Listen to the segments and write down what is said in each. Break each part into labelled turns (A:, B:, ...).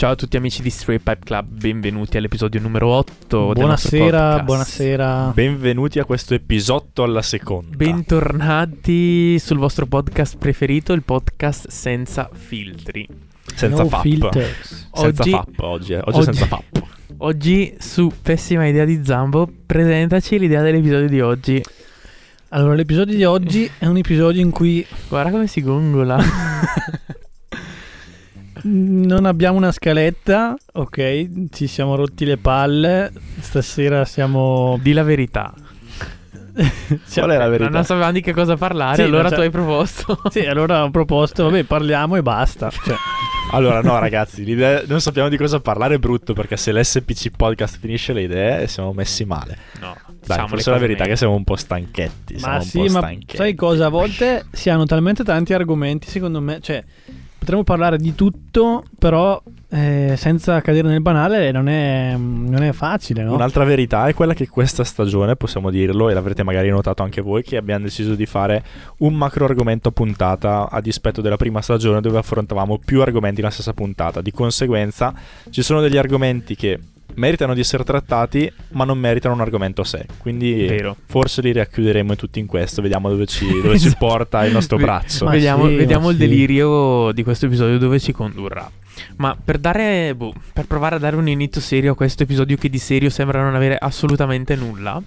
A: Ciao a tutti amici di Stray Pipe Club, benvenuti all'episodio numero 8 del nostro
B: Buonasera, buonasera.
C: Benvenuti a questo episodio alla seconda.
A: Bentornati sul vostro podcast preferito, il podcast senza filtri.
C: senza
B: no
C: FAP.
B: filters.
C: Senza
A: Oggi-
C: FAP oggi, eh. oggi,
A: oggi-
C: senza FAP.
A: Oggi su Pessima idea di Zambo, presentaci l'idea dell'episodio di oggi.
B: Allora, l'episodio di oggi è un episodio in cui
A: Guarda come si gongola.
B: non abbiamo una scaletta, ok? Ci siamo rotti le palle. Stasera siamo.
A: Di la verità.
B: siamo-
C: Qual è la
A: Ma
C: verità?
A: non sapevamo di che cosa parlare,
B: Sì,
A: allora
B: non
A: tu hai proposto.
B: Sì, allora ho proposto, vabbè, parliamo e basta. Cioè,
C: Allora, no, ragazzi, l'idea- non sappiamo di cosa parlare è brutto perché se l'SPC podcast finisce le idee siamo messi male.
A: No,
C: Dai,
A: diciamo
C: forse la verità è che siamo un po' stanchetti. siamo
B: ma
C: un
B: sì,
C: po'
B: ma
C: stanchetti.
B: sai cosa? A volte si hanno talmente tanti argomenti, secondo me, cioè, potremmo parlare di tutto, però eh, senza cadere nel banale non è, non è facile, no?
C: Un'altra verità è quella che questa stagione, possiamo dirlo, e l'avrete magari notato anche voi, che abbiamo deciso di fare un macro argomento a puntata a dispetto della prima stagione dove affrontavamo più argomenti nella stessa puntata. Di conseguenza ci sono degli argomenti che meritano di essere trattati ma non meritano un argomento a sé. Quindi
A: Vero.
C: forse li racchiuderemo tutti in questo, vediamo dove ci, dove ci porta il nostro braccio.
B: Ma
A: vediamo
B: sì,
A: vediamo
B: ma
A: il
B: sì.
A: delirio di questo episodio dove ci condurrà. Ma per dare, boh, per provare a dare un inizio serio a questo episodio che di serio sembra non avere assolutamente nulla,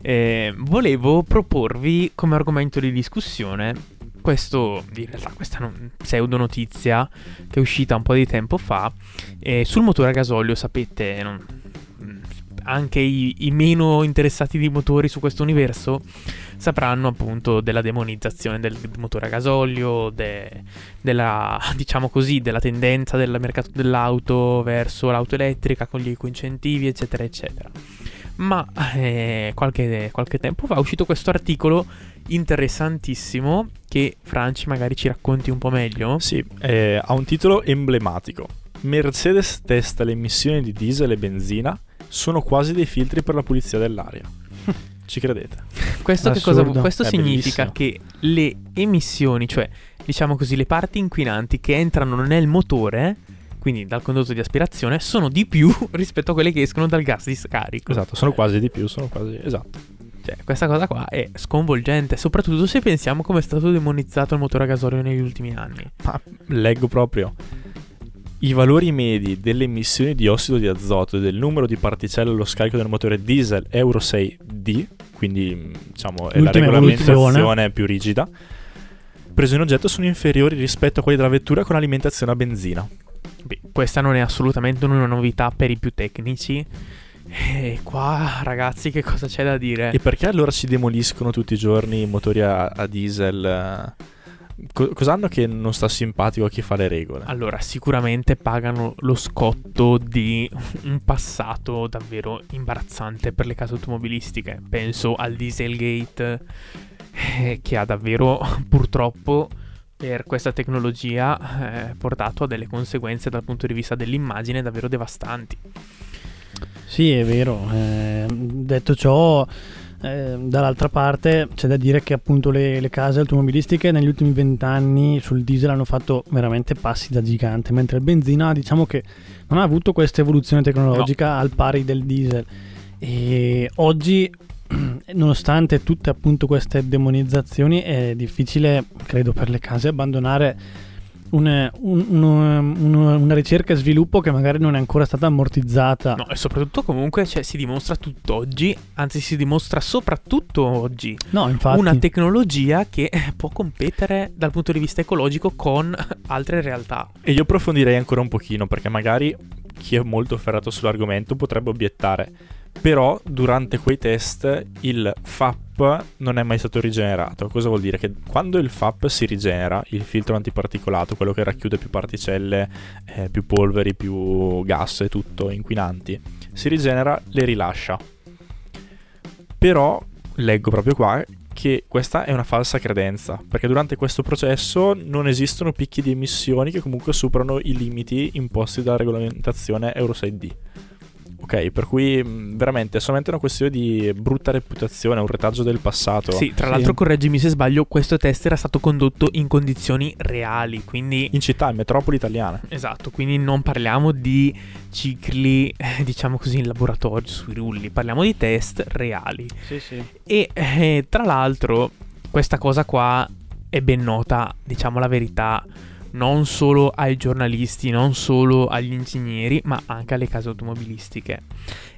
A: eh, volevo proporvi come argomento di discussione questo, in realtà questa non- pseudo notizia che è uscita un po' di tempo fa eh, sul motore a gasolio, sapete, non- mm, anche i, i meno interessati di motori su questo universo sapranno appunto della demonizzazione del motore a gasolio, de- della, diciamo così, della tendenza del mercato dell'auto verso l'auto elettrica con gli ecoincentivi, eccetera, eccetera. Ma eh, qualche, qualche tempo fa è uscito questo articolo interessantissimo che Franci magari ci racconti un po' meglio.
C: Sì, eh, ha un titolo emblematico. Mercedes testa le emissioni di diesel e benzina, sono quasi dei filtri per la pulizia dell'aria. Ci credete?
A: Questo, che cosa, questo significa
C: bellissimo.
A: che le emissioni, cioè diciamo così, le parti inquinanti che entrano nel motore, quindi dal condotto di aspirazione, sono di più rispetto a quelle che escono dal gas di scarico.
C: Esatto, sono quasi di più, sono quasi... Esatto.
A: Cioè, questa cosa qua è sconvolgente, soprattutto se pensiamo come è stato demonizzato il motore a gasolio negli ultimi anni.
C: Ma leggo proprio. I valori medi delle emissioni di ossido di azoto e del numero di particelle allo scarico del motore diesel Euro 6D, quindi diciamo è la
B: L'ultima
C: regolamentazione
B: evoluzione.
C: più rigida, preso in oggetto sono inferiori rispetto a quelli della vettura con alimentazione a benzina.
A: Beh, questa non è assolutamente una novità per i più tecnici. E qua, ragazzi, che cosa c'è da dire?
C: E perché allora si demoliscono tutti i giorni i motori a, a diesel? Co- cos'hanno che non sta simpatico a chi fa le regole?
A: Allora, sicuramente pagano lo scotto di un passato davvero imbarazzante per le case automobilistiche. Penso al Dieselgate, eh, che ha davvero, purtroppo, per questa tecnologia, eh, portato a delle conseguenze dal punto di vista dell'immagine davvero devastanti.
B: Sì, è vero. Eh, detto ciò, eh, dall'altra parte c'è da dire che appunto le, le case automobilistiche negli ultimi vent'anni sul diesel hanno fatto veramente passi da gigante, mentre il benzina diciamo che non ha avuto questa evoluzione tecnologica al pari del diesel. E oggi, nonostante tutte appunto queste demonizzazioni, è difficile, credo, per le case abbandonare un- un- uno- una ricerca e sviluppo che magari non è ancora stata ammortizzata.
A: No, e soprattutto comunque cioè, si dimostra tutt'oggi, anzi si dimostra soprattutto oggi,
B: No, infatti.
A: una tecnologia che può competere dal punto di vista ecologico con altre realtà.
C: E io approfondirei ancora un pochino perché magari chi è molto ferrato sull'argomento potrebbe obiettare. Però durante quei test il FAP non è mai stato rigenerato. Cosa vuol dire? Che quando il FAP si rigenera, il filtro antiparticolato, quello che racchiude più particelle, eh, più polveri, più gas e tutto, inquinanti, si rigenera, le rilascia. Però leggo proprio qua che questa è una falsa credenza, perché durante questo processo non esistono picchi di emissioni che comunque superano i limiti imposti dalla regolamentazione Euro 6D. Ok, per cui mh, veramente è solamente una questione di brutta reputazione, un retaggio del passato.
A: Sì, tra
B: Sì.
A: l'altro correggimi se sbaglio, questo test era stato condotto in condizioni reali, quindi...
C: In città, in metropoli italiane.
A: Esatto, quindi non parliamo di cicli, eh, diciamo così, in laboratorio, sui rulli, parliamo di test reali.
B: Sì, sì.
A: E eh, tra l'altro questa cosa qua è ben nota, diciamo la verità, non solo ai giornalisti, non solo agli ingegneri, ma anche alle case automobilistiche.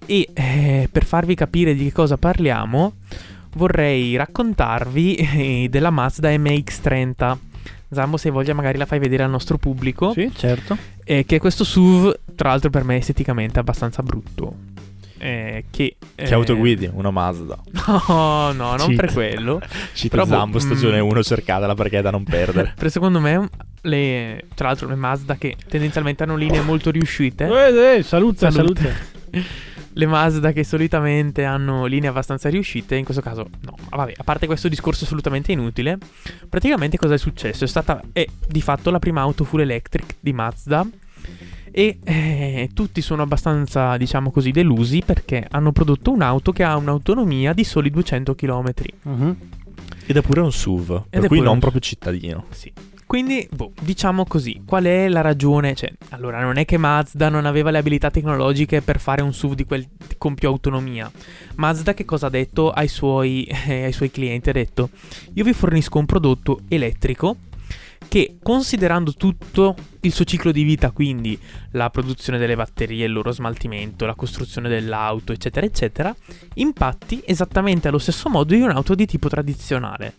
A: E eh, per farvi capire di che cosa parliamo, vorrei raccontarvi eh, della Mazda MX30. Zambo, se voglia, magari la fai vedere al nostro pubblico.
B: Sì, certo.
A: Eh, che è questo SUV, tra l'altro, per me esteticamente abbastanza brutto. Eh, che,
C: Che
A: eh,
C: autoguidi? Una Mazda.
A: No, no, non
B: Cheat.
A: per quello.
C: Cita
A: Però, boh,
C: Zambo, stagione
A: mm.
C: 1, cercatela perché è da non perdere.
A: Per secondo me, le, tra l'altro, le Mazda che tendenzialmente hanno linee molto riuscite.
B: Eh, eh, salute,
A: Salute.
B: salute.
A: le Mazda che solitamente hanno linee abbastanza riuscite, in questo caso no. Ma vabbè, a parte questo discorso assolutamente inutile, praticamente cosa è successo? È stata, è di fatto la prima auto full electric di Mazda. E eh, tutti sono abbastanza, diciamo così, delusi perché hanno prodotto un'auto che ha un'autonomia di soli 200 km.
B: Mhm.
C: Ed è pure un SUV,
A: è
C: per cui non
A: un-
C: proprio cittadino.
A: Sì. Quindi, boh, diciamo così, qual è la ragione? Cioè, allora, non è che Mazda non aveva le abilità tecnologiche per fare un SUV di quel, con più autonomia. Mazda che cosa ha detto ai suoi, eh, ai suoi clienti? Ha detto, io vi fornisco un prodotto elettrico che, considerando tutto il suo ciclo di vita, quindi la produzione delle batterie, il loro smaltimento, la costruzione dell'auto, eccetera, eccetera, impatti esattamente allo stesso modo di un'auto di tipo tradizionale.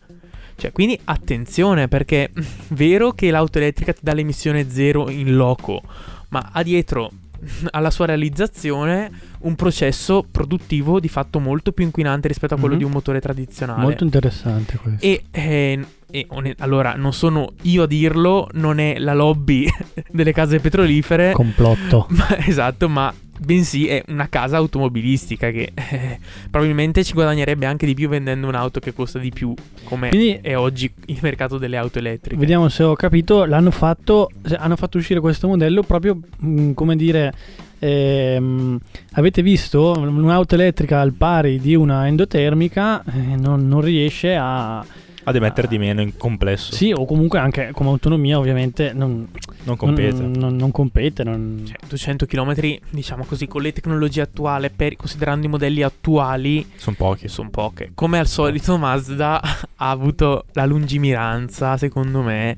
A: Cioè, quindi attenzione perché vero che l'auto elettrica ti dà l'emissione zero in loco, ma ha dietro alla sua realizzazione un processo produttivo di fatto molto più inquinante rispetto a quello
B: Mhm.
A: di un motore tradizionale.
B: Molto interessante questo.
A: E, eh, e allora, non sono io a dirlo, non è la lobby delle case petrolifere,
B: Complotto.
A: ma- esatto, ma bensì è una casa automobilistica che eh, probabilmente ci guadagnerebbe anche di più vendendo un'auto che costa di più, come
B: Quindi-
A: è oggi il mercato delle auto elettriche.
B: Vediamo se ho capito, l'hanno fatto, hanno fatto uscire questo modello proprio, mh, come dire, ehm, avete visto un'auto elettrica al pari di una endotermica eh, non, non riesce a...
C: Ad emettere di meno in complesso.
B: Sì, o comunque anche come autonomia ovviamente non,
C: Non compete.
B: non, non- non compete. non-
A: Cioè, 200 km, diciamo così, con le tecnologie attuali, per- considerando i modelli attuali,
C: Sono pochi.
A: sono poche. Come al solito, Mazda ha avuto la lungimiranza, secondo me,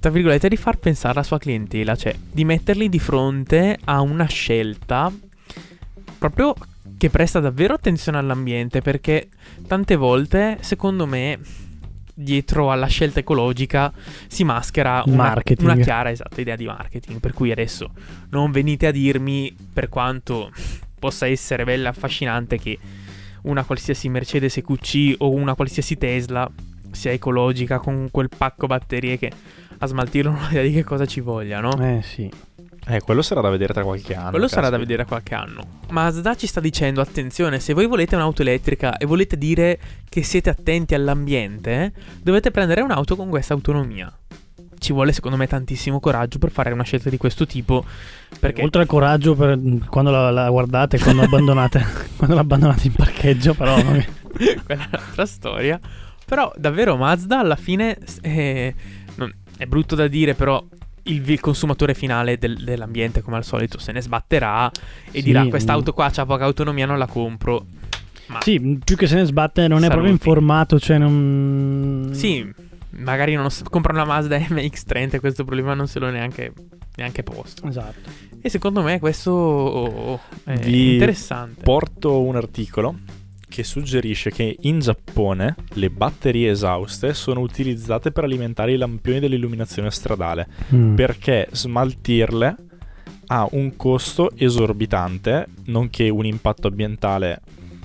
A: tra virgolette, di far pensare alla sua clientela, cioè di metterli di fronte a una scelta proprio che presta davvero attenzione all'ambiente, perché tante volte, secondo me, dietro alla scelta ecologica si maschera una, una chiara esatta idea di marketing. Per cui adesso non venite a dirmi, per quanto possa essere bella e affascinante, che una qualsiasi Mercedes EQC o una qualsiasi Tesla sia ecologica con quel pacco batterie che a smaltirlo non idea di che cosa ci voglia, no?
B: Eh sì.
C: Eh, quello sarà da vedere tra qualche anno.
A: Quello sarà da vedere a qualche anno. Mazda ci sta dicendo: attenzione, se voi volete un'auto elettrica e volete dire che siete attenti all'ambiente, dovete prendere un'auto con questa autonomia. Ci vuole, secondo me, tantissimo coraggio per fare una scelta di questo tipo. Perché
B: Oltre al coraggio per quando la, la guardate, quando abbandonate, quando l'abbandonate in parcheggio, però
A: quella è un'altra storia. Però davvero Mazda alla fine eh, non- è brutto da dire, però il, il consumatore finale del- dell'ambiente, come al solito, se ne sbatterà e
B: Sì,
A: dirà:
B: mm.
A: Quest'auto qua ha poca autonomia, non la compro. Ma
B: Sì, più che se ne sbatte non è
A: Saluti.
B: proprio informato, cioè non...
A: sì, magari non s- compra una Mazda MX30 e questo problema non se lo neanche, neanche posto.
B: Esatto.
A: E secondo me questo è
C: Vi
A: interessante.
C: Porto un articolo che suggerisce che in Giappone le batterie esauste sono utilizzate per alimentare i lampioni dell'illuminazione stradale
B: Mm.
C: perché smaltirle ha un costo esorbitante, nonché un impatto ambientale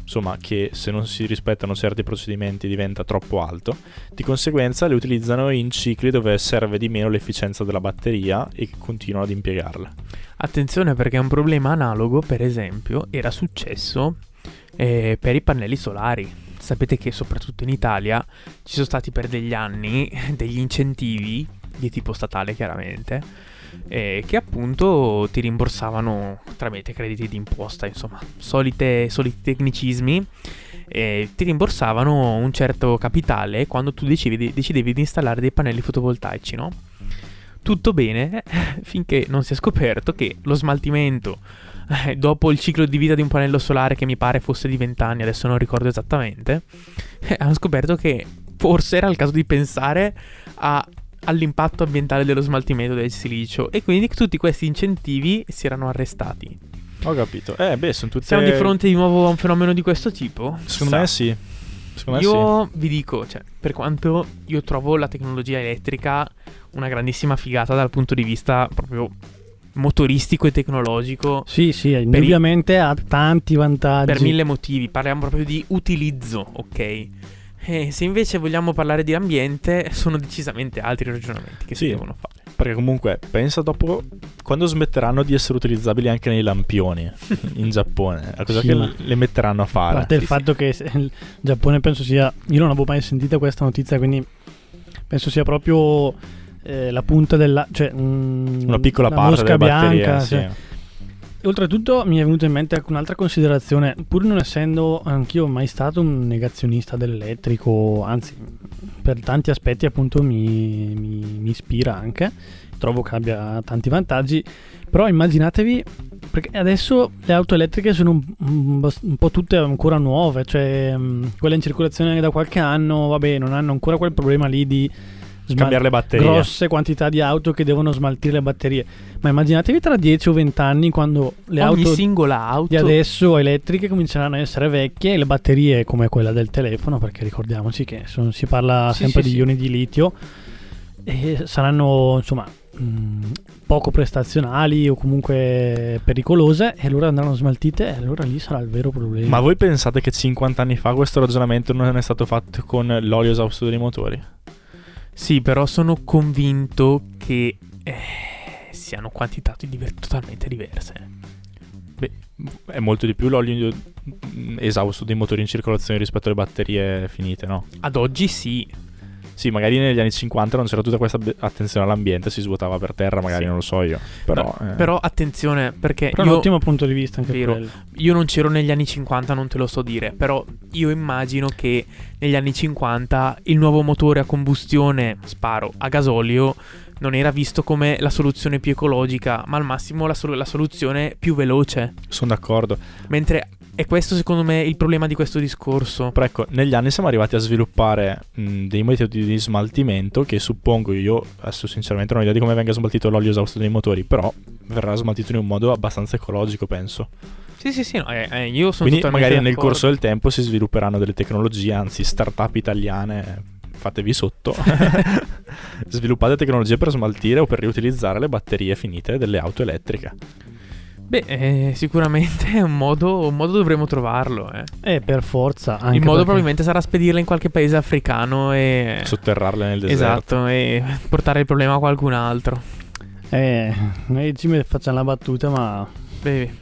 C: insomma che se non si rispettano certi procedimenti diventa troppo alto. Di conseguenza le utilizzano in cicli dove serve di meno l'efficienza della batteria e continuano ad impiegarla.
A: Attenzione perché un problema analogo, per esempio, era successo eh, per i pannelli solari. Sapete che soprattutto in Italia ci sono stati per degli anni degli incentivi di tipo statale chiaramente eh, che appunto ti rimborsavano tramite crediti d'imposta, insomma, solite, soliti tecnicismi. Eh, ti rimborsavano un certo capitale quando tu decidevi, decidevi di installare dei pannelli fotovoltaici, no? Tutto bene finché non si è scoperto che lo smaltimento eh, dopo il ciclo di vita di un pannello solare che mi pare fosse di 20 anni, adesso non ricordo esattamente, eh, hanno scoperto che forse era il caso di pensare a all'impatto ambientale dello smaltimento del silicio e quindi tutti questi incentivi si erano arrestati.
C: Ho capito. Eh, beh, sono tutte...
A: Siamo di fronte di nuovo a un fenomeno di questo tipo?
C: Secondo
A: Sa.
C: me sì. Secondo me
A: io vi dico, cioè, per quanto io trovo la tecnologia elettrica una grandissima figata dal punto di vista proprio motoristico e tecnologico.
B: Sì, sì, indubbiamente ha tanti vantaggi.
A: Per mille motivi, parliamo proprio di utilizzo, ok? Eh, se invece vogliamo parlare di ambiente, sono decisamente altri ragionamenti che
C: Sì.
A: si devono fare.
C: Perché comunque, pensa dopo quando smetteranno di essere utilizzabili anche nei lampioni in Giappone. A cosa
B: Sì,
C: che le metteranno a
B: A
C: fare?
B: parte il
A: Sì,
B: fatto che il Giappone penso sia. Io non avevo mai sentito questa notizia, quindi penso sia proprio eh, la punta della. cioè mm,
C: Una piccola
B: la
C: parte
B: mosca
C: batterie.
B: bianca.
C: sì.
B: cioè. E Oltretutto mi è venuta in mente anche un'altra considerazione, pur non essendo anch'io mai stato un negazionista dell'elettrico, anzi per tanti aspetti appunto mi, mi- mi ispira anche, trovo che abbia tanti vantaggi, però immaginatevi, perché adesso le auto elettriche sono un, un- po' tutte ancora nuove, cioè mh, quelle in circolazione da qualche anno, vabbè, non hanno ancora quel problema lì di
C: Cambiare le batterie.
B: grosse quantità di auto che devono smaltire le batterie. Ma immaginatevi tra 10 o 20 anni quando le
A: Ogni
B: auto
A: singola auto
B: di adesso elettriche cominceranno a essere vecchie e le batterie come quella del telefono, perché ricordiamoci che son- si parla
A: Sì,
B: sempre
A: sì,
B: di
A: sì.
B: ioni di litio, e saranno insomma mh, poco prestazionali o comunque pericolose e allora andranno smaltite e allora lì sarà il vero problema.
C: Ma voi pensate che 50 anni fa questo ragionamento non è stato fatto con l'olio esausto dei motori?
A: Sì, però sono convinto che eh, siano quantità di diver- totalmente diverse.
C: Beh, è molto di più l'olio esausto dei motori in circolazione rispetto alle batterie finite, no?
A: Ad oggi sì.
C: Sì, magari negli anni 50 non c'era tutta questa attenzione all'ambiente, si svuotava per terra, magari
A: Sì.
C: non lo so io. Però,
A: No,
C: eh,
A: Però attenzione, perché
B: Però è un
A: io,
B: ottimo punto di vista anche
A: Vero.
B: quello.
A: io non c'ero negli anni 50, non te lo so dire, però io immagino che negli anni 50 il nuovo motore a combustione, sparo, a gasolio, non era visto come la soluzione più ecologica, ma al massimo la, sol- la soluzione più veloce.
C: sono d'accordo.
A: Mentre è questo secondo me il problema di questo discorso.
C: Però ecco, negli anni siamo arrivati a sviluppare mh, dei metodi di smaltimento che suppongo io, adesso sinceramente non ho idea di come venga smaltito l'olio esausto dei motori, però verrà smaltito in un modo abbastanza ecologico, penso.
A: Sì, sì, sì, no, eh, eh, io sono
C: Quindi magari nel
A: d'accordo.
C: corso del tempo si svilupperanno delle tecnologie, anzi start-up italiane, fatevi sotto, sviluppate tecnologie per smaltire o per riutilizzare le batterie finite delle auto elettriche.
A: Beh, eh, sicuramente è un modo, un modo dovremo trovarlo. eh.
B: E per forza anche
A: Il modo
B: perché-
A: probabilmente sarà spedirle in qualche paese africano e...
C: Sotterrarle nel deserto.
A: Esatto, e portare il problema a qualcun altro.
B: Eh, noi ci facciamo la battuta, ma
A: Beh, non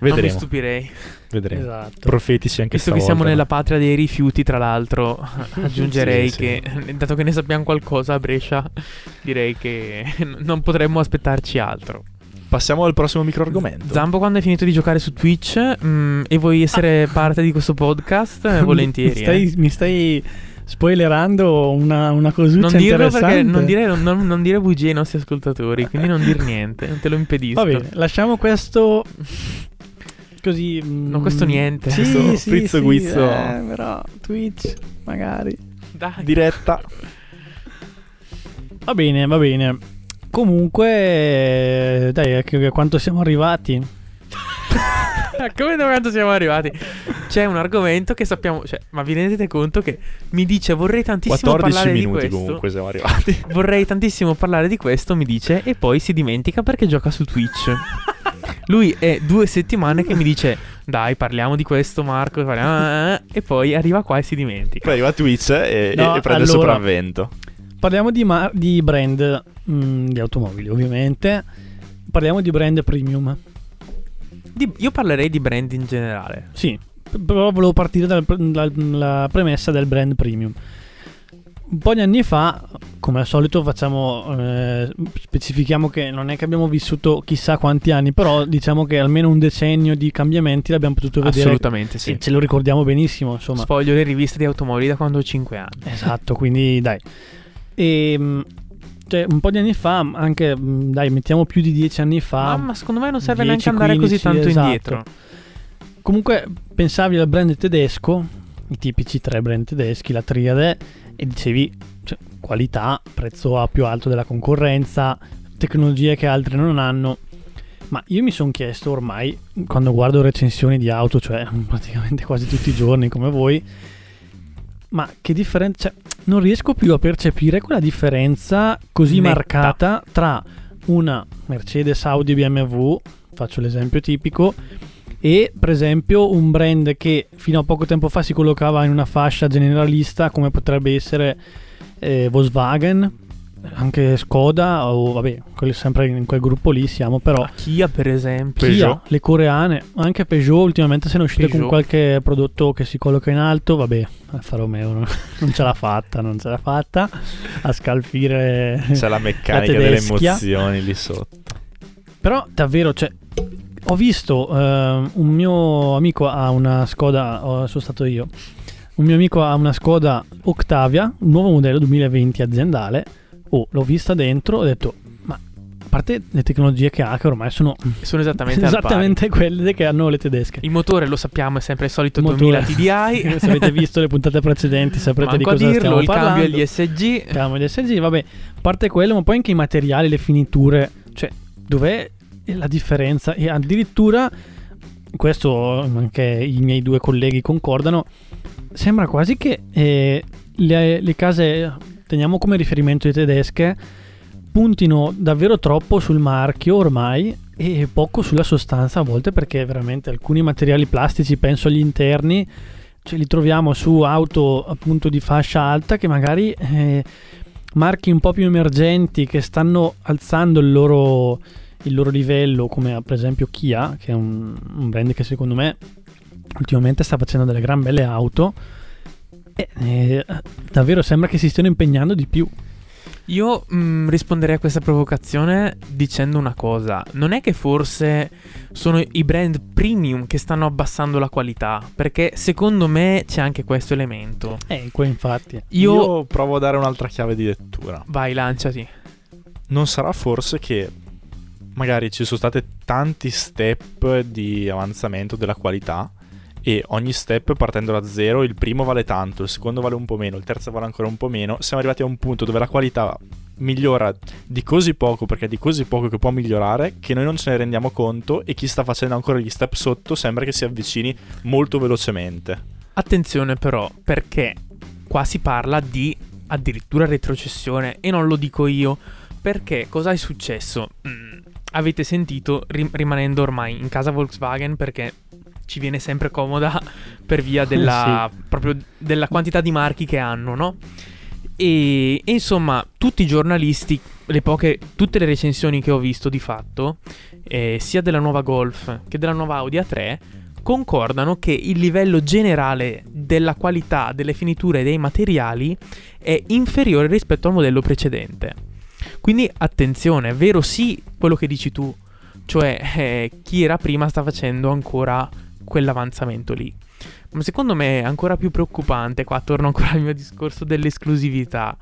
A: mi
C: Vedremo,
A: stupirei.
C: vedremo.
B: esatto.
C: Profetici anche
A: Visto che
C: stavolta.
A: siamo nella patria dei rifiuti, tra l'altro, aggiungerei
C: Sì, sì.
A: che, dato che ne sappiamo qualcosa a Brescia, direi che non potremmo aspettarci altro.
C: Passiamo al prossimo microargomento.
A: Zambo, quando hai finito di giocare su Twitch mm, e vuoi essere parte di questo podcast, eh, volentieri.
B: Mi stai,
A: eh.
B: mi stai spoilerando una, una cosuccia
A: Non dirlo
B: interessante.
A: perché non dire, non- non dire bugie ai nostri ascoltatori, quindi non dir niente, non te lo impedisco.
B: Va bene, lasciamo questo così. mm,
A: No, questo niente.
B: Sì,
C: Questo
B: sì,
C: frizzo
B: sì,
C: guizzo.
B: eh, però Twitch, magari.
A: Dai.
C: Diretta.
B: Va bene, va bene. Comunque, dai, a a quanto siamo arrivati?
A: Come da quando siamo arrivati? C'è un argomento che sappiamo, cioè, ma vi rendete conto che mi dice vorrei tantissimo
C: 14
A: parlare di
C: minuti
A: questo.
C: comunque siamo arrivati.
A: Vorrei tantissimo parlare di questo, mi dice, e poi si dimentica perché gioca su Twitch. Lui è due settimane che mi dice dai parliamo di questo Marco parliamo- e poi arriva qua e si dimentica.
C: Poi arriva Twitch e,
B: No,
C: e prende il
B: allora-
C: sopravvento.
B: Parliamo di, mar- di brand mm, di automobili, ovviamente. Parliamo di brand premium.
A: Di- io parlerei di brand in generale.
B: Sì, però volevo partire dal- dalla premessa del brand premium. Un po' di anni fa, come al solito, facciamo. eh, specifichiamo che non è che abbiamo vissuto chissà quanti anni, però diciamo che almeno un decennio di cambiamenti l'abbiamo potuto vedere.
A: Assolutamente sì.
B: E ce lo ricordiamo benissimo, insomma.
A: Sfoglio le riviste di automobili da quando ho 5 anni.
B: Esatto, quindi dai. E, mh, cioè, un po' di anni fa, anche mh, dai, mettiamo più di dieci anni fa.
A: Ma secondo me non serve
B: 10,
A: neanche andare così
B: 15,
A: tanto
B: esatto.
A: indietro.
B: Comunque, pensavi al brand tedesco, i tipici tre brand tedeschi, la triade, e dicevi cioè, qualità, prezzo a più alto della concorrenza, tecnologie che altri non hanno. Ma io mi sono chiesto ormai, quando guardo recensioni di auto, cioè praticamente quasi tutti i giorni come voi, ma che differenza... Cioè, non riesco più a percepire quella differenza così
A: Netta.
B: marcata tra una Mercedes, Audi, BMW, faccio l'esempio tipico, e per esempio un brand che fino a poco tempo fa si collocava in una fascia generalista come potrebbe essere eh, Volkswagen, anche Skoda o vabbè, quelli sempre in quel gruppo lì siamo però
A: Kia per esempio.
B: Kia,
C: Peugeot.
B: le coreane, anche Peugeot ultimamente se ne è uscite con
A: Peugeot.
B: qualche prodotto che si colloca in alto, vabbè, Alfa Romeo non, non ce l'ha fatta, non ce l'ha fatta a scalfire
C: C'è la meccanica
B: La
C: delle emozioni lì sotto.
B: Però davvero, cioè, ho visto eh, un mio amico ha una Skoda, oh, sono stato io. Un mio amico ha una Skoda Octavia, un nuovo modello 2020 aziendale. Oh, l'ho vista dentro, ho detto, ma a parte le tecnologie che ha, che ormai sono
A: Sono esattamente,
B: esattamente quelle che hanno le tedesche.
A: Il motore lo sappiamo è sempre il solito
B: Il
A: 2000
B: motore-
A: TDI.
B: Se avete visto le puntate precedenti saprete
A: Manco
B: di cosa
A: dirlo,
B: stiamo
A: il
B: parlando.
A: cambio agli SG.
B: Chiamiamo gli SG, vabbè, a parte quello, ma poi anche i materiali, le finiture, cioè, dov'è la differenza? E addirittura, questo anche i miei due colleghi concordano, sembra quasi che eh, le, le case, teniamo come riferimento le tedesche, puntino davvero troppo sul marchio ormai e poco sulla sostanza a volte perché veramente alcuni materiali plastici, penso agli interni, ce li troviamo su auto appunto di fascia alta che magari eh, marchi un po' più emergenti che stanno alzando il loro, il loro livello come per esempio Kia che è un, un brand che secondo me ultimamente sta facendo delle gran belle auto eh, davvero sembra che si stiano impegnando di più
A: Io mh, risponderei a questa provocazione dicendo una cosa. Non è che forse sono i brand premium che stanno abbassando la qualità, perché secondo me c'è anche questo elemento.
B: eh qua infatti
A: Io...
C: Io provo a dare un'altra chiave di lettura.
A: Vai, lanciati.
C: Non sarà forse che magari ci sono stati tanti step di avanzamento della qualità e ogni step partendo da zero, il primo vale tanto, il secondo vale un po' meno, il terzo vale ancora un po' meno, siamo arrivati a un punto dove la qualità migliora di così poco perché è di così poco che può migliorare che noi non ce ne rendiamo conto e chi sta facendo ancora gli step sotto sembra che si avvicini molto velocemente.
A: Attenzione però, perché qua si parla di addirittura retrocessione e non lo dico io, perché cosa è successo? Mm, avete sentito rim- rimanendo ormai in casa Volkswagen perché ci viene sempre comoda per via della, proprio della quantità di marchi che hanno, no? E, e insomma, tutti i giornalisti, le poche, tutte le recensioni che ho visto di fatto, eh, sia della nuova Golf che della nuova Audi A3, concordano che il livello generale della qualità delle finiture e dei materiali è inferiore rispetto al modello precedente. Quindi attenzione, è vero sì quello che dici tu, cioè eh, chi era prima sta facendo ancora quell'avanzamento lì. Ma secondo me è ancora più preoccupante, qua torno ancora al mio discorso dell'esclusività,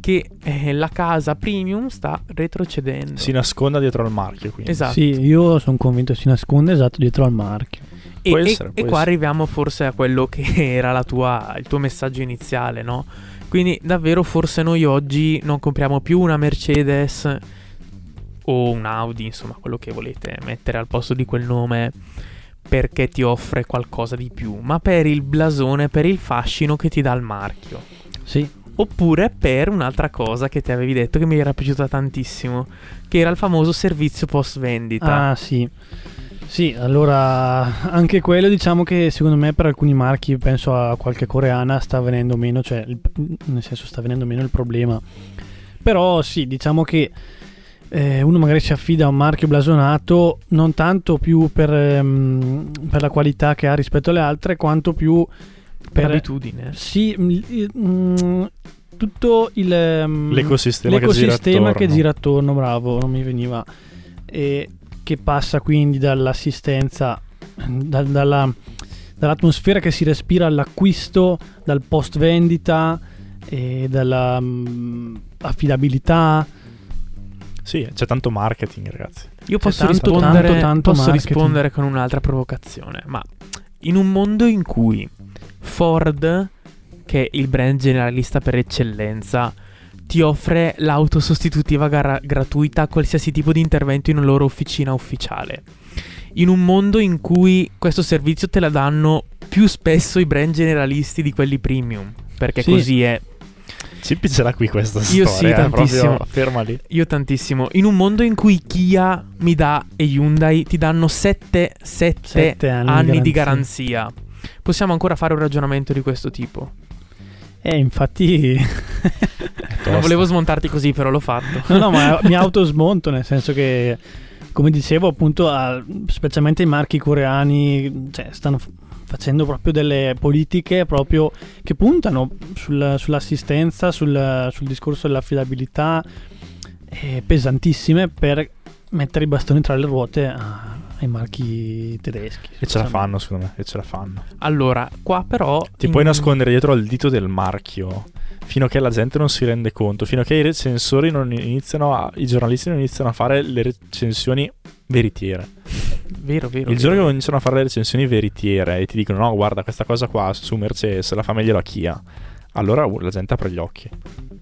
A: che eh, la casa premium sta retrocedendo.
C: Si nasconda dietro al marchio quindi.
A: Esatto.
B: sì io sono convinto si nasconde esatto dietro al marchio
A: E, e-
C: essere,
A: e
C: può
A: qua
C: essere.
A: arriviamo forse a quello che era la tua, il tuo messaggio iniziale, no? Quindi davvero forse noi oggi non compriamo più una Mercedes o un Audi, insomma quello che volete mettere al posto di quel nome, perché ti offre qualcosa di più, ma per il blasone, per il fascino che ti dà il marchio.
B: Sì,
A: Oppure per un'altra cosa che ti avevi detto che mi era piaciuta tantissimo, che era il famoso servizio post vendita.
B: Ah, sì. Sì, allora anche quello diciamo che secondo me per alcuni marchi, penso a qualche coreana, sta venendo meno, cioè il- nel senso sta venendo meno il problema. Però sì, diciamo che eh, uno magari si affida a un marchio blasonato non tanto più per, ehm, per la qualità che ha rispetto alle altre, quanto più
A: per
B: per...
A: abitudine.
B: Sì, mm, il- mm, tutto il, ehm,
C: L'ecosistema che gira
B: l'ecosistema che
C: attorno.
B: gira attorno, bravo, non mi veniva. E che passa quindi dall'assistenza, dal- dalla- dall'atmosfera che si respira all'acquisto, dal post vendita e dalla mm, affidabilità.
C: Sì, c'è tanto marketing, ragazzi.
A: Io posso,
B: tanto,
A: rispondere,
B: tanto, tanto
A: posso rispondere con un'altra provocazione, ma in un mondo in cui Ford, che è il brand generalista per eccellenza, ti offre l'auto sostitutiva gara- gratuita a qualsiasi tipo di intervento in una loro officina ufficiale. In un mondo in cui questo servizio te la danno più spesso i brand generalisti di quelli premium, perché
B: Sì.
A: così è.
C: Cippi ce l'ha qui questa
A: Io sì,
C: storia. eh,
A: tantissimo.
C: Proprio ferma lì.
A: Io tantissimo. In un mondo in cui Kia, Mida e Hyundai ti danno 7,
B: Sette anni,
A: anni di
B: garanzia.
A: Possiamo ancora fare un ragionamento di questo tipo.
B: E infatti...
A: Non volevo smontarti così, però l'ho fatto.
B: No, no, ma mi autosmonto, nel senso che, come dicevo, appunto, specialmente i marchi coreani cioè, stanno facendo proprio delle politiche proprio che puntano sul- sull'assistenza, sul, sul discorso dell'affidabilità, eh, pesantissime per mettere i bastoni tra le ruote a- ai marchi tedeschi.
C: E ce la fanno, secondo me. E ce la fanno.
A: Allora, qua però.
C: Ti
A: in-
C: puoi nascondere dietro al dito del marchio fino a che la gente non si rende conto, fino a che i recensori non iniziano a, i giornalisti non iniziano a fare le recensioni veritiere.
A: Vero, vero.
C: Il giorno
A: vero.
C: che iniziano a fare le recensioni veritiere e ti dicono no, guarda, questa cosa qua su Mercedes la fa meglio la Kia. Allora uh, la gente apre gli occhi.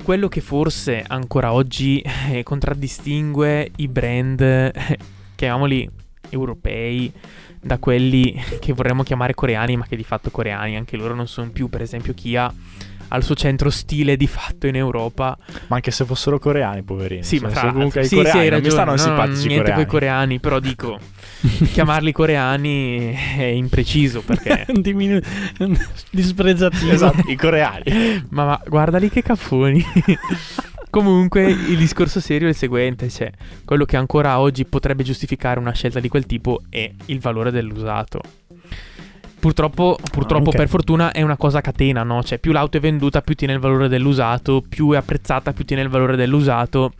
A: Quello che forse ancora oggi eh, contraddistingue i brand, eh, chiamiamoli europei, da quelli che vorremmo chiamare coreani, ma che di fatto coreani, anche loro non sono più, per esempio Kia ha il suo centro stile di fatto in Europa.
C: Ma anche se fossero coreani, poverini.
A: Sì,
C: Cioè,
A: ma tra
C: comunque
A: l'altro-
C: i
A: sì, sì,
C: coreani
A: hai
C: non mi
A: ragione,
C: stanno
A: no,
C: simpatici i
A: niente
C: coreani.
A: coi coreani, però dico chiamarli coreani è impreciso perché
B: Diminu- dispregiativo.
C: Esatto, i coreani.
A: ma, ma guardali che cafoni. Comunque il discorso serio è il seguente, cioè quello che ancora oggi potrebbe giustificare una scelta di quel tipo è il valore dell'usato. Purtroppo, purtroppo
B: Anche.
A: per fortuna è una cosa a catena, no? Cioè più l'auto è venduta più tiene il valore dell'usato, più è apprezzata più tiene il valore dell'usato.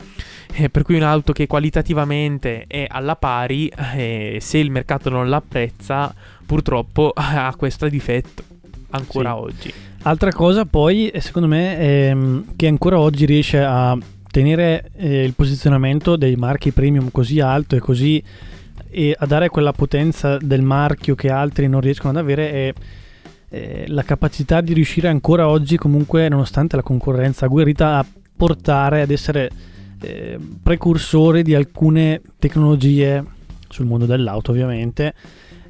A: Eh, per cui un'auto che qualitativamente è alla pari, eh, se il mercato non l'apprezza, purtroppo ha questo difetto ancora
B: Sì.
A: oggi.
B: Altra cosa poi, eh, secondo me, ehm, che ancora oggi riesce a tenere eh, il posizionamento dei marchi premium così alto e così e a dare quella potenza del marchio che altri non riescono ad avere è eh, la capacità di riuscire ancora oggi comunque nonostante la concorrenza agguerrita a portare ad essere eh, precursori di alcune tecnologie sul mondo dell'auto ovviamente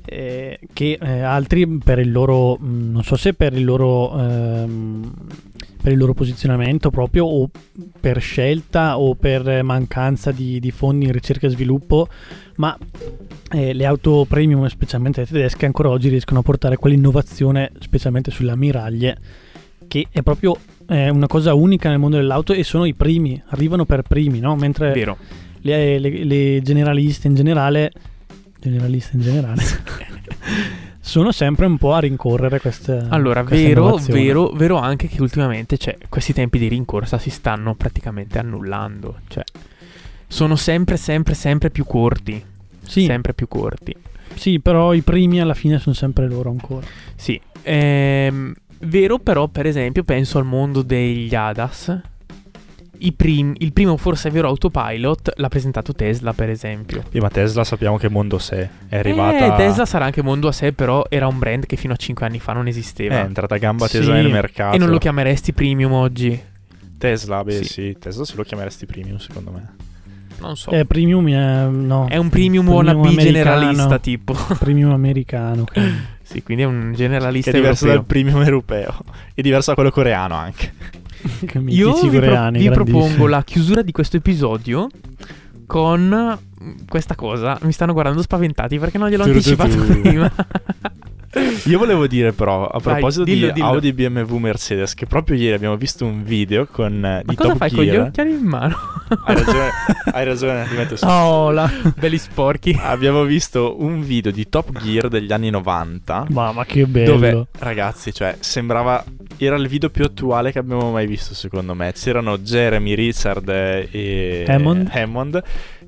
B: eh, che eh, altri per il loro mh, non so se per il loro ehm, per il loro posizionamento proprio o per scelta o per mancanza di, di fondi in ricerca e sviluppo ma eh, le auto premium specialmente le tedesche ancora oggi riescono a portare quell'innovazione specialmente sulle ammiraglie che è proprio eh, una cosa unica nel mondo dell'auto e sono i primi arrivano per primi no? mentre
A: Vero.
B: le, le- le generaliste in generale generaliste in generale sono sempre un po' a rincorrere queste
A: Allora,
B: questa
A: vero, vero, vero anche che ultimamente cioè, questi tempi di rincorsa si stanno praticamente annullando. Cioè, sono sempre, sempre, sempre più corti.
B: sì,
A: Sempre più corti.
B: sì, però i primi alla fine sono sempre loro ancora
A: Sì. Ehm, vero, però, per esempio, penso al mondo degli ADAS. I prim- il primo forse vero autopilot l'ha presentato Tesla, per esempio.
C: Sì, ma Tesla sappiamo che mondo sei. È arrivata.
A: Eh, Tesla sarà anche mondo a sé, però era un brand che fino a 5 anni fa non esisteva.
C: È entrata a gamba tesa
B: Sì.
C: nel mercato.
A: e non lo chiameresti premium oggi.
C: Tesla, beh
A: Sì.
C: sì. Tesla se lo chiameresti premium secondo me.
A: Non so.
B: Eh, premium è, no.
A: È un premium,
B: Premium
A: wannabe
B: americano.
A: generalista tipo.
B: premium americano.
A: sì, quindi è un generalista
C: Che è diverso
A: europeo.
C: dal premium europeo. È diverso da quello coreano anche.
A: Io vi, pro- vi propongo la chiusura di questo episodio con questa cosa. Mi stanno guardando spaventati perché non gliel'ho anticipato prima.
C: Io volevo dire però, a
A: Vai,
C: proposito
A: dillo,
C: di
A: dillo.
C: Audi, BMW, Mercedes, che proprio ieri abbiamo visto un video con eh,
A: Ma
C: di
A: cosa
C: Top
A: fai con gli
C: Gear.
A: occhiali in mano?
C: Hai ragione, hai ragione, li metto su.
B: Oh, la...
A: Belli sporchi.
C: Abbiamo visto un video di Top Gear degli anni 90
B: Mamma che bello.
C: dove ragazzi, cioè sembrava era il video più attuale che abbiamo mai visto secondo me. C'erano Jeremy Richard e
B: Hammond.
C: Hammond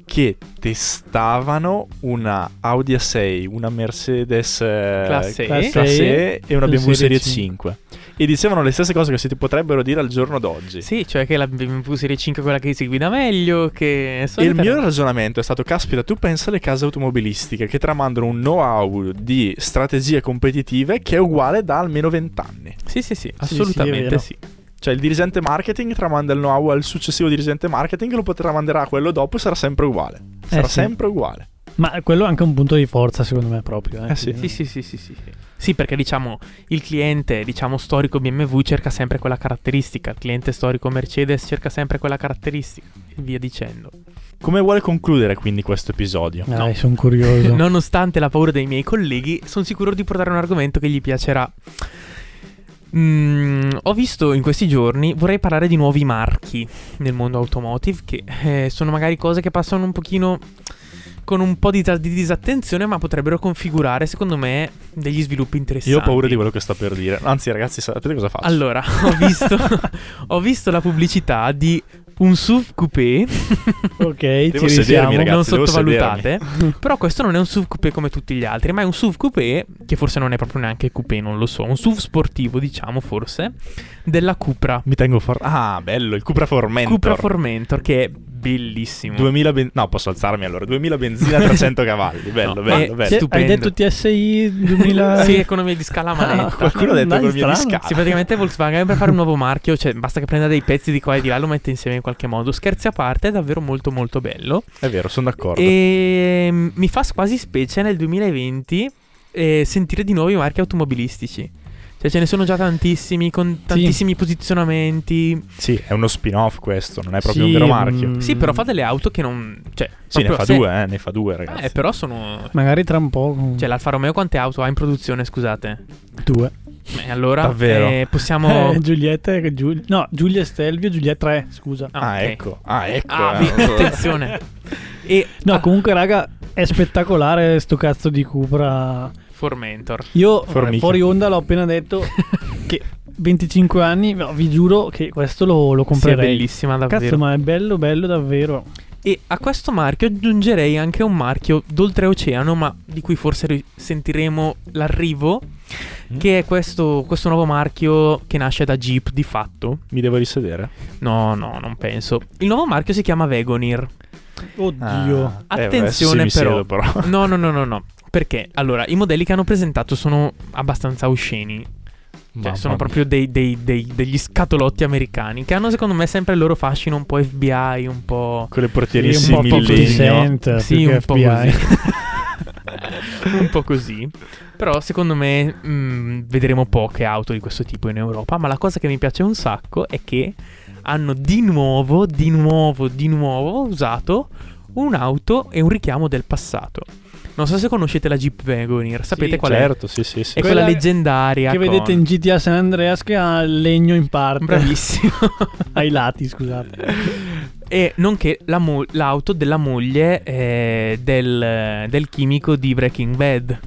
C: che testavano una Audi A6, una Mercedes eh,
A: Classe E.
B: Classe
C: Classe E e una BMW
B: Serie
C: Serie 5. E dicevano le stesse cose che si potrebbero dire al giorno d'oggi.
A: Sì, cioè che la BMW Serie 5 è quella che si guida meglio, che...
C: E il mio ragionamento è stato: caspita, tu pensa alle case automobilistiche che tramandano un know-how di strategie competitive che è uguale da almeno 20 anni.
A: Sì, sì, sì,
B: sì,
A: assolutamente
B: vero.
A: sì.
C: Cioè, il dirigente marketing tramanda il know-how al successivo dirigente marketing, lo potrà mandare a quello dopo e sarà sempre uguale. Sarà
B: sì.
C: sempre uguale.
B: Ma quello è anche un punto di forza, secondo me, proprio. Eh,
C: Eh sì.
A: Sì, sì, sì, sì, sì. sì. Sì, perché diciamo il cliente, diciamo storico BMW cerca sempre quella caratteristica, il cliente storico Mercedes cerca sempre quella caratteristica e via dicendo.
C: Come vuole concludere quindi questo episodio?
B: Dai, sono curioso.
A: Nonostante la paura dei miei colleghi, sono sicuro di portare un argomento che gli piacerà. Mm, ho visto in questi giorni, vorrei parlare di nuovi marchi nel mondo automotive, che eh, sono magari cose che passano un pochino con un po' di, di disattenzione, ma potrebbero configurare, secondo me, degli sviluppi interessanti.
C: Io ho paura di quello che sto per dire. Anzi, ragazzi, sapete cosa faccio?
A: Allora, ho visto, ho visto la pubblicità di un SUV coupé.
B: ok,
C: Devo
B: ci
C: sedermi, ragazzi.
A: non sottovalutate. Però questo non è un SUV coupé come tutti gli altri, ma è un SUV coupé, che forse non è proprio neanche coupé, non lo so. Un SUV sportivo, diciamo, forse, della Cupra.
C: Mi tengo for... Ah, bello, il Cupra Formentor.
A: Cupra Formentor, che bellissimo.
C: 2000 ben- No, posso alzarmi allora. 2000 benzina, 300 cavalli. Bello,
A: No,
C: bello, bello.
B: Sì, hai
A: stupendo.
B: detto TSI 2000...
A: Sì, economia di scala a manetta.
B: Ah,
C: Qualcuno ha detto economia di scala.
A: Sì, praticamente Volkswagen per fare un nuovo marchio, cioè basta che prenda dei pezzi di qua e di là e lo mette insieme in qualche modo. Scherzi a parte, è davvero molto molto bello.
C: È vero, sono d'accordo.
A: E mm, mi fa quasi specie nel 2020 eh, sentire di nuovo i marchi automobilistici. Cioè ce ne sono già tantissimi con tantissimi posizionamenti.
C: Sì, è uno spin-off questo, non è proprio
B: Sì,
C: un vero marchio.
B: mm,
A: Sì, però fa delle auto che non... Cioè,
C: Sì, ne fa
A: se-
C: due, eh, ne fa due, ragazzi.
A: Eh, però sono...
B: Magari tra un po'...
A: Cioè l'Alfa Romeo quante auto ha in produzione, scusate?
B: due.
A: E allora
C: Davvero?
A: eh, possiamo...
B: Eh, Giulietta e Giul- No, Giulia e Stelvio, Giulietta 3, scusa.
A: Ah,
C: Ah,
A: ok.
C: ecco. Ah, ecco.
A: Ah,
C: eh.
A: attenzione. E
B: No,
A: ah,
B: comunque, raga, è spettacolare sto cazzo di Cupra.
A: Formentor.
B: Io
C: Formica.
B: fuori onda l'ho appena detto che 25 anni, no, vi giuro che questo lo, lo
A: Sì, è
B: comprerei.
A: bellissima davvero.
B: Cazzo, ma è bello, bello davvero.
A: E a questo marchio aggiungerei anche un marchio d'oltreoceano, ma di cui forse sentiremo l'arrivo,
C: Mm.
A: che è questo, questo nuovo marchio che nasce da Jeep di fatto.
C: Mi devo risedere.
A: No, no, non penso. Il nuovo marchio si chiama Vegonir.
B: Oddio.
C: Ah, eh,
A: Attenzione
C: sì, mi
A: però.
C: siedo, però.
A: No, no, no, no, no. Perché allora i modelli che hanno presentato sono abbastanza osceni. Cioè, sono proprio dei- dei- dei- degli scatolotti americani che hanno secondo me sempre il loro fascino un po' FBI, un po'...
C: Con le
B: Sì,
C: portierissime
B: un po'
A: Sì, un po' così. un po' così. Però secondo me mh, vedremo poche auto di questo tipo in Europa. Ma la cosa che mi piace un sacco è che hanno di nuovo, di nuovo, di nuovo usato un'auto e un richiamo del passato. Non so se conoscete la Jeep Wagoneer, sapete
B: Sì,
A: qual è?
C: Certo, sì, sì, sì.
A: È quella,
B: Quella
A: leggendaria.
B: Che
A: con-
B: vedete in GTA San Andreas che ha il legno in parte.
A: Bravissimo.
B: Ai lati, scusate.
A: e nonché la mo- l'auto della moglie eh, del, del chimico di Breaking Bad.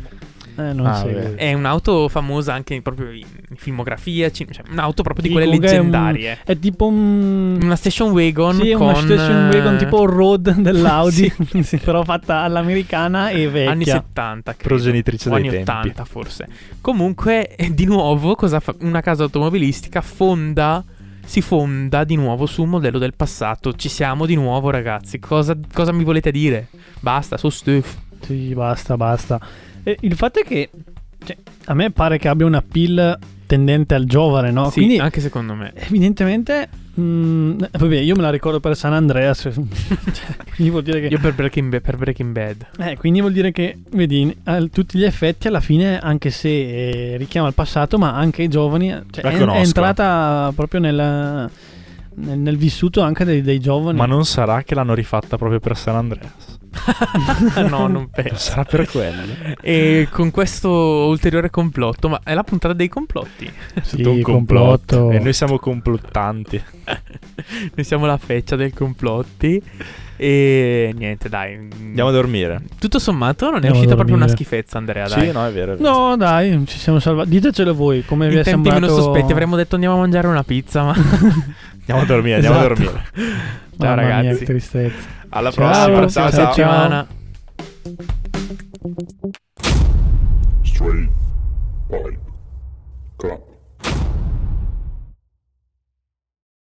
B: Eh, non
C: Ah, vabbè.
A: È un'auto famosa anche in- proprio in filmografia, cioè un'auto proprio di
B: Sì,
A: quelle
B: comunque è un-
A: leggendarie.
B: È tipo un...
A: Una station wagon
B: Sì,
A: con
B: una station wagon
A: eh,
B: tipo il road dell'Audi, sì, però fatta all'americana e vecchia.
A: anni 70, credo.
C: Progenitrice
A: o
C: dei
A: anni
C: tempi.
A: 80 forse. Comunque, eh, di nuovo, cosa fa? una casa automobilistica fonda si fonda di nuovo su un modello del passato. Ci siamo di nuovo, ragazzi. Cosa, cosa mi volete dire? Basta, so stuff.
B: Sì, basta, basta. E il fatto è che cioè, a me pare che abbia una pill tendente al giovane, no?
A: sì,
B: Quindi
A: anche secondo me.
B: evidentemente Mm, eh, vabbè, io me la ricordo per San Andreas. cioè, quindi vuol dire che.
A: Io per Breaking, per Breaking Bad.
B: Eh, quindi vuol dire che, vedi, a tutti gli effetti, alla fine, anche se eh, richiama il passato, ma anche i giovani, cioè,
C: La
B: è, è entrata proprio nel, nel, nel vissuto anche dei, dei giovani.
C: Ma non sarà che l'hanno rifatta proprio per San Andreas?
A: no, non penso.
C: Sarà per quello.
A: E con questo ulteriore complotto, ma è la puntata dei complotti.
B: Sì,
C: un
B: complotto.
C: E noi siamo complottanti.
A: Noi siamo la feccia del complotti. E niente, dai.
C: Andiamo a dormire.
A: Tutto sommato non è
B: Andiamo
A: uscita proprio una schifezza, Andrea. Dai.
C: Sì, no, è vero. è vero.
B: No, dai, ci siamo salvati. Ditecelo voi, come vi
A: In
B: è
A: tempi
B: sembrato...
A: meno sospetti avremmo detto andiamo a mangiare una pizza, ma
C: Andiamo a dormire, andiamo a
B: Esatto.
C: dormire.
A: Ciao,
B: Mamma mia,
A: ragazzi.
B: che tristezza.
C: Alla
B: Ciao,
C: prossima.
A: alla
C: Ciao, ciao.
A: settimana.
D: Straight pipe cup.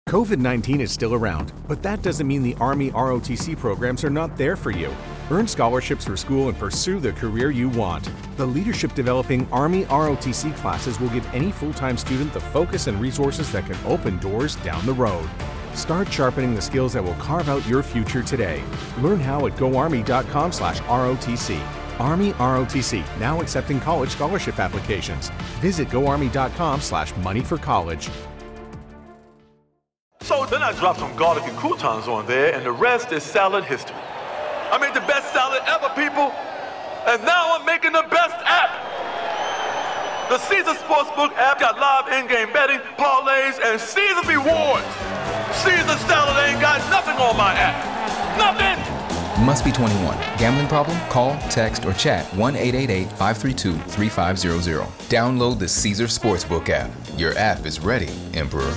E: COVID 19 is still around, but that doesn't mean the Army ROTC programs are not there for you. Earn scholarships for school and pursue the career you want. The Leadership Developing Army ROTC classes will give any full time student the focus and resources that can open doors down the road. Start sharpening the skills that will carve out your future today. Learn how at goarmy.com slash ROTC. Army ROTC, now accepting college scholarship applications. Visit goarmy.com slash money for college.
F: So then I dropped some garlic and croutons on there, and the rest is salad history. I made the best salad ever, people, and now I'm making the best app. The Caesar Sportsbook app got live in-game betting, parlays, and Caesar rewards. Caesar salad ain't got nothing on my. Nothing.
G: Must be 21. Gambling problem? Call, text, or chat 1 888 532 3500. Download the Caesar Sportsbook app. Your app is ready, Emperor.